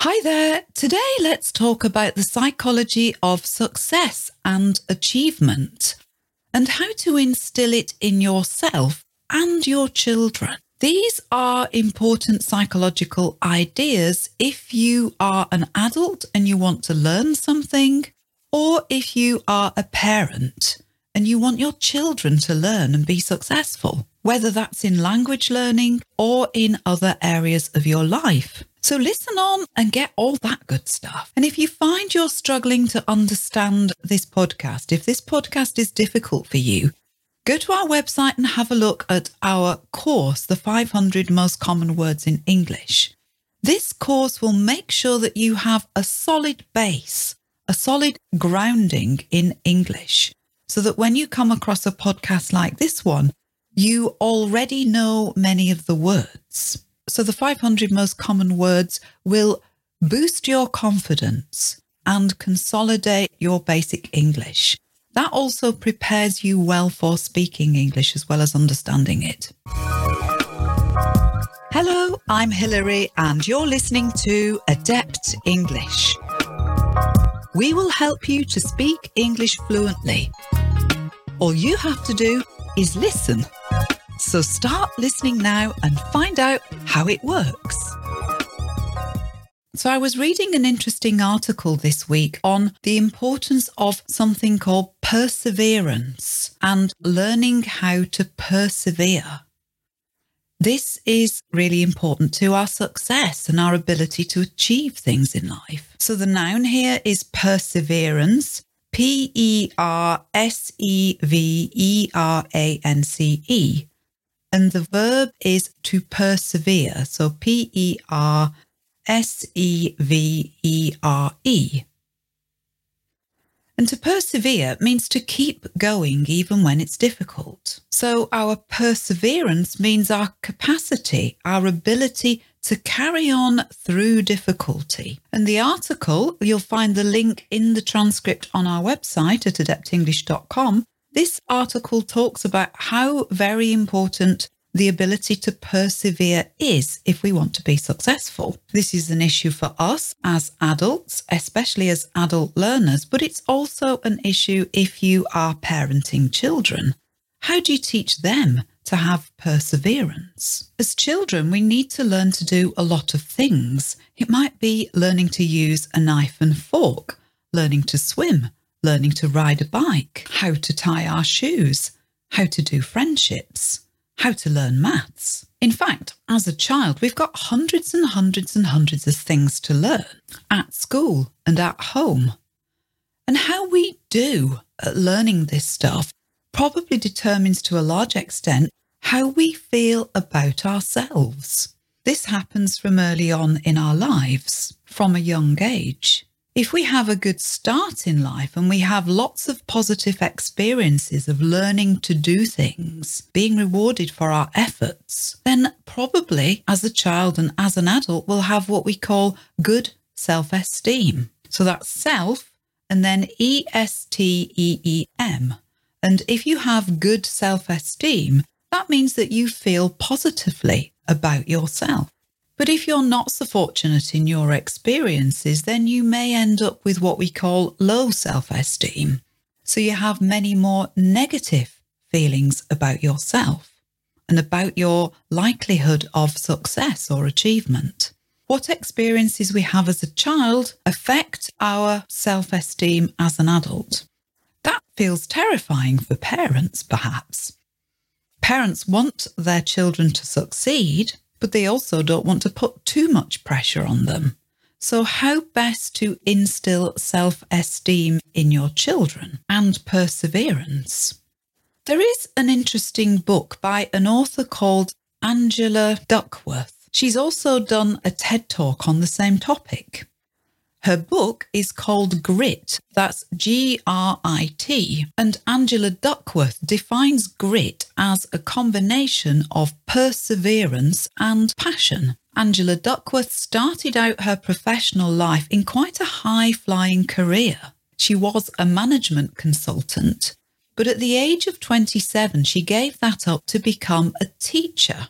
Hi there. Today, let's talk about the psychology of success and achievement and how to instill it in yourself and your children. These are important psychological ideas if you are an adult and you want to learn something, or if you are a parent and you want your children to learn and be successful, whether that's in language learning or in other areas of your life. So listen on and get all that good stuff. And if you find you're struggling to understand this podcast, if this podcast is difficult for you, go to our website and have a look at our course, The 500 Most Common Words in English. This course will make sure that you have a solid base, a solid grounding in English so that when you come across a podcast like this one, you already know many of the words. So the 500 most common words will boost your confidence and consolidate your basic English. That also prepares you well for speaking English as well as understanding it. Hello, I'm Hilary, and you're listening to Adept English. We will help you to speak English fluently all you have to do is listen. So start listening now and find out how it works. So, I was reading an interesting article this week on the importance of something called perseverance and learning how to persevere. This is really important to our success and our ability to achieve things in life. So, the noun here is perseverance, P E R S E V E R A N C E. And the verb is to persevere. So P E R S E V E R E. And to persevere means to keep going even when it's difficult. So our perseverance means our capacity, our ability to carry on through difficulty. And the article, you'll find the link in the transcript on our website at adeptenglish.com. This article talks about how very important the ability to persevere is if we want to be successful. This is an issue for us as adults, especially as adult learners, but it's also an issue if you are parenting children. How do you teach them to have perseverance. As children, we need to learn to do a lot of things. It might be learning to use a knife and fork, learning to swim, learning to ride a bike, how to tie our shoes, how to do friendships, how to learn maths. In fact, as a child, we've got hundreds and hundreds and hundreds of things to learn at school and at home. And how we do at learning this stuff probably determines to a large extent how we feel about ourselves. This happens from early on in our lives, from a young age. If we have a good start in life and we have lots of positive experiences of learning to do things, being rewarded for our efforts, then probably as a child and as an adult, we'll have what we call good self esteem. So that's self and then E S T E E M. And if you have good self esteem, that means that you feel positively about yourself. But if you're not so fortunate in your experiences, then you may end up with what we call low self esteem. So you have many more negative feelings about yourself and about your likelihood of success or achievement. What experiences we have as a child affect our self esteem as an adult. That feels terrifying for parents, perhaps. Parents want their children to succeed, but they also don't want to put too much pressure on them. So, how best to instill self esteem in your children and perseverance? There is an interesting book by an author called Angela Duckworth. She's also done a TED talk on the same topic. Her book is called Grit, that's G R I T, and Angela Duckworth defines grit as a combination of perseverance and passion. Angela Duckworth started out her professional life in quite a high flying career. She was a management consultant, but at the age of 27, she gave that up to become a teacher.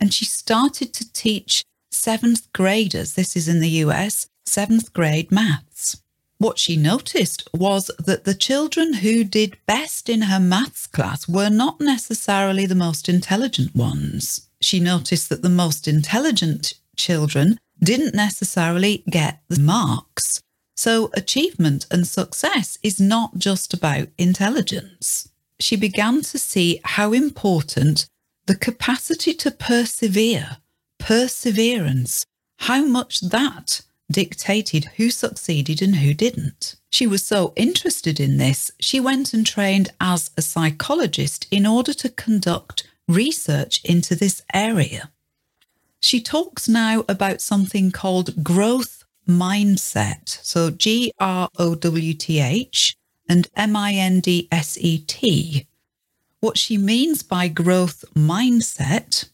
And she started to teach seventh graders, this is in the US, seventh grade maths. What she noticed was that the children who did best in her maths class were not necessarily the most intelligent ones. She noticed that the most intelligent children didn't necessarily get the marks. So, achievement and success is not just about intelligence. She began to see how important the capacity to persevere, perseverance, how much that dictated who succeeded and who didn't. She was so interested in this, she went and trained as a psychologist in order to conduct research into this area. She talks now about something called growth mindset. So G R O W T H and M I N D S E T. What she means by growth mindset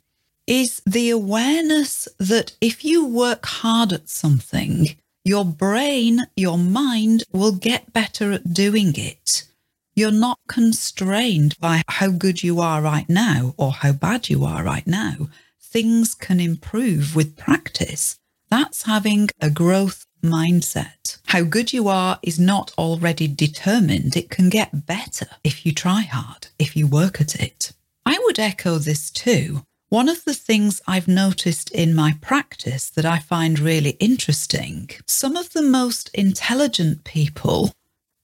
is the awareness that if you work hard at something, your brain, your mind will get better at doing it. You're not constrained by how good you are right now or how bad you are right now. Things can improve with practice. That's having a growth mindset. How good you are is not already determined. It can get better if you try hard, if you work at it. I would echo this too. One of the things I've noticed in my practice that I find really interesting, some of the most intelligent people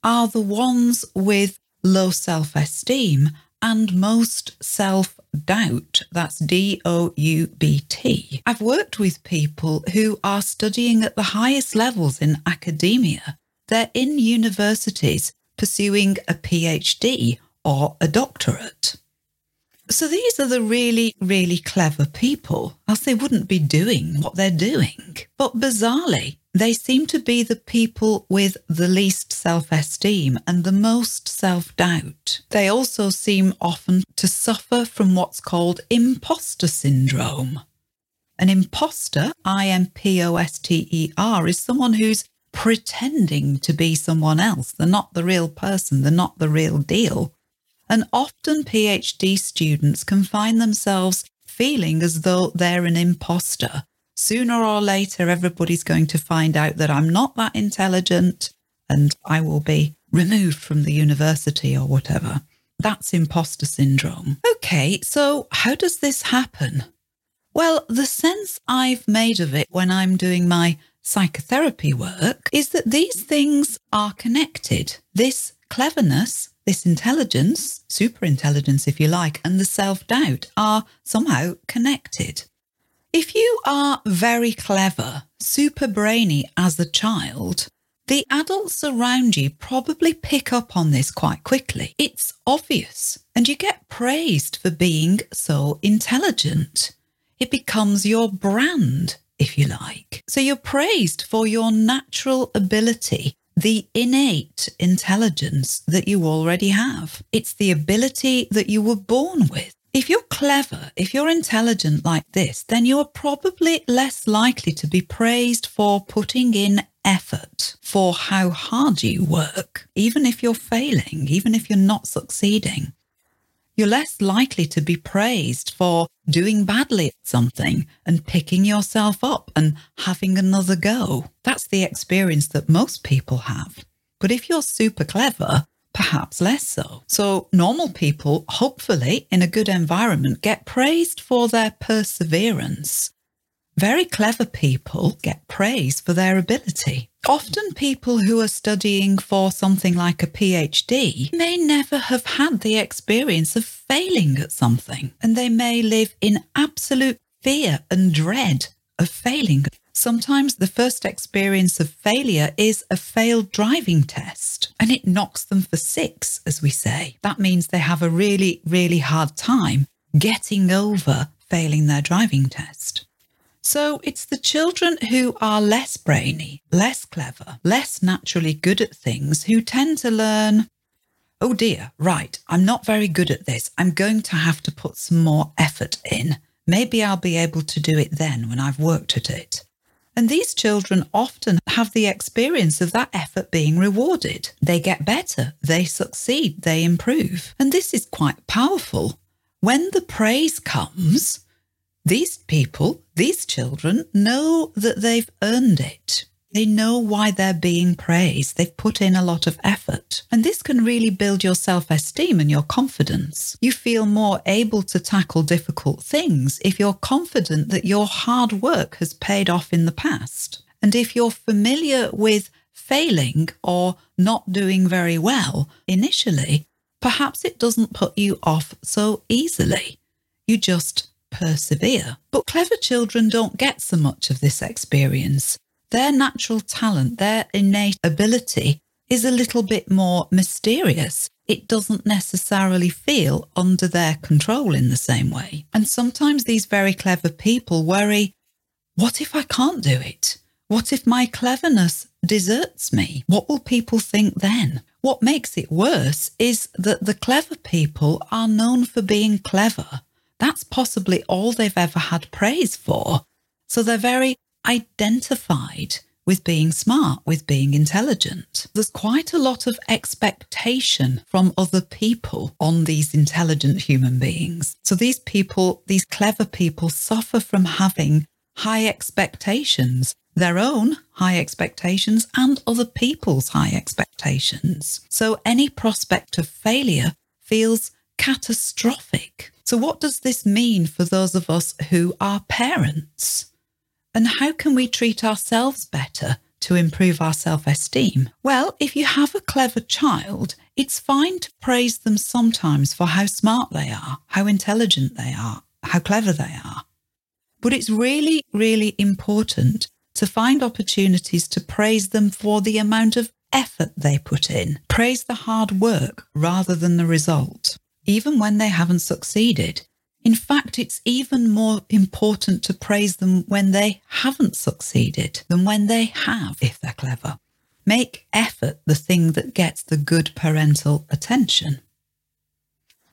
are the ones with low self esteem and most self doubt. That's D O U B T. I've worked with people who are studying at the highest levels in academia. They're in universities pursuing a PhD or a doctorate. So these are the really, really clever people, else they wouldn't be doing what they're doing. But bizarrely, they seem to be the people with the least self esteem and the most self doubt. They also seem often to suffer from what's called imposter syndrome. An imposter, I M P O S T E R, is someone who's pretending to be someone else. They're not the real person, they're not the real deal. And often PhD students can find themselves feeling as though they're an imposter. Sooner or later, everybody's going to find out that I'm not that intelligent and I will be removed from the university or whatever. That's imposter syndrome. Okay, so how does this happen? Well, the sense I've made of it when I'm doing my psychotherapy work is that these things are connected. This cleverness this intelligence, super intelligence, if you like, and the self doubt are somehow connected. If you are very clever, super brainy as a child, the adults around you probably pick up on this quite quickly. It's obvious, and you get praised for being so intelligent. It becomes your brand, if you like. So you're praised for your natural ability the innate intelligence that you already have. It's the ability that you were born with. If you're clever, if you're intelligent like this, then you're probably less likely to be praised for putting in effort, for how hard you work, even if you're failing, even if you're not succeeding you're less likely to be praised for doing badly at something and picking yourself up and having another go. That's the experience that most people have. But if you're super clever, perhaps less so. So, normal people, hopefully, in a good environment, get praised for their perseverance very clever people get praise for their ability. Often, people who are studying for something like a PhD may never have had the experience of failing at something, and they may live in absolute fear and dread of failing. Sometimes the first experience of failure is a failed driving test, and it knocks them for six, as we say. That means they have a really, really hard time getting over failing their driving test. So it's the children who are less brainy, less clever, less naturally good at things who tend to learn, oh dear, right, I'm not very good at this. I'm going to have to put some more effort in. Maybe I'll be able to do it then when I've worked at it. And these children often have the experience of that effort being rewarded. They get better, they succeed, they improve. And this is quite powerful. When the praise comes, These people, these children, know that they've earned it. They know why they're being praised. They've put in a lot of effort. And this can really build your self esteem and your confidence. You feel more able to tackle difficult things if you're confident that your hard work has paid off in the past. And if you're familiar with failing or not doing very well initially, perhaps it doesn't put you off so easily. You just persevere. But clever children don't get so much of this experience. Their natural talent, their innate ability is a little bit more mysterious. It doesn't necessarily feel under their control in the same way. And sometimes these very clever people worry what if I can't do it? What if my cleverness deserts me? What will people think then? What makes it worse is that the clever people are known for being clever that's possibly all they've ever had praise for. So they're very identified with being smart, with being intelligent. There's quite a lot of expectation from other people on these intelligent human beings. So these people, these clever people, suffer from having high expectations, their own high expectations and other people's high expectations. So any prospect of failure feels catastrophic. So, what does this mean for those of us who are parents? And how can we treat ourselves better to improve our self esteem? Well, if you have a clever child, it's fine to praise them sometimes for how smart they are, how intelligent they are, how clever they are. But it's really, really important to find opportunities to praise them for the amount of effort they put in. Praise the hard work rather than the result even when they haven't succeeded. In fact, it's even more important to praise them when they haven't succeeded than when they have, if they're clever. Make effort the thing that gets the good parental attention.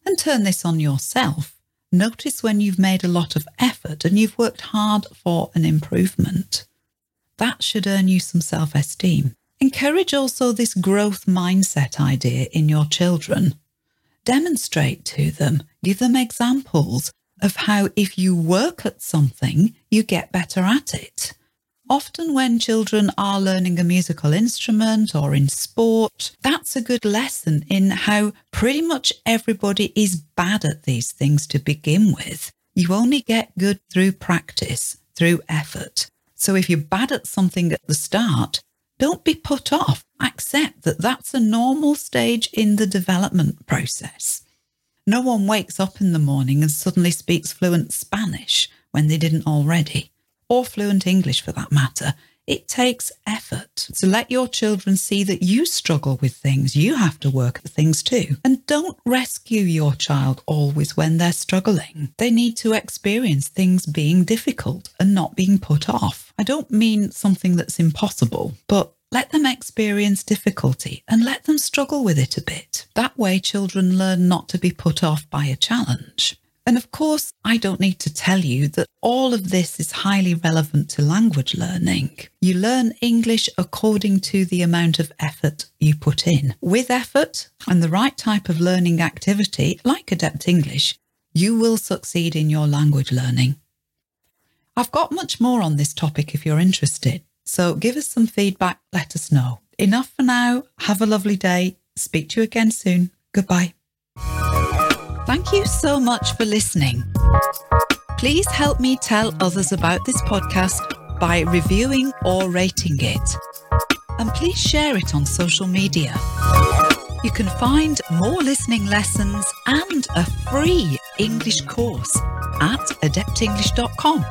And turn this on yourself. Notice when you've made a lot of effort and you've worked hard for an improvement. That should earn you some self esteem. Encourage also this growth mindset idea in your children demonstrate to them, give them examples of how if you work at something, you get better at it. Often, when children are learning a musical instrument or in sport, that's a good lesson in how pretty much everybody is bad at these things to begin with. You only get good through practice, through effort. So, if you're bad at something at the start, don't be put off. Accept that that's a normal stage in the development process. No one wakes up in the morning and suddenly speaks fluent Spanish when they didn't already, or fluent English for that matter. It takes effort. So let your children see that you struggle with things. You have to work at things too. And don't rescue your child always when they're struggling. They need to experience things being difficult and not being put off. I don't mean something that's impossible, but let them experience difficulty and let them struggle with it a bit. That way, children learn not to be put off by a challenge. And of course, I don't need to tell you that all of this is highly relevant to language learning. You learn English according to the amount of effort you put in. With effort and the right type of learning activity, like Adept English, you will succeed in your language learning. I've got much more on this topic if you're interested, so give us some feedback, let us know. Enough for now. Have a lovely day. Speak to you again soon. Goodbye. Thank you so much for listening. Please help me tell others about this podcast by reviewing or rating it. And please share it on social media. You can find more listening lessons and a free English course at adeptenglish.com.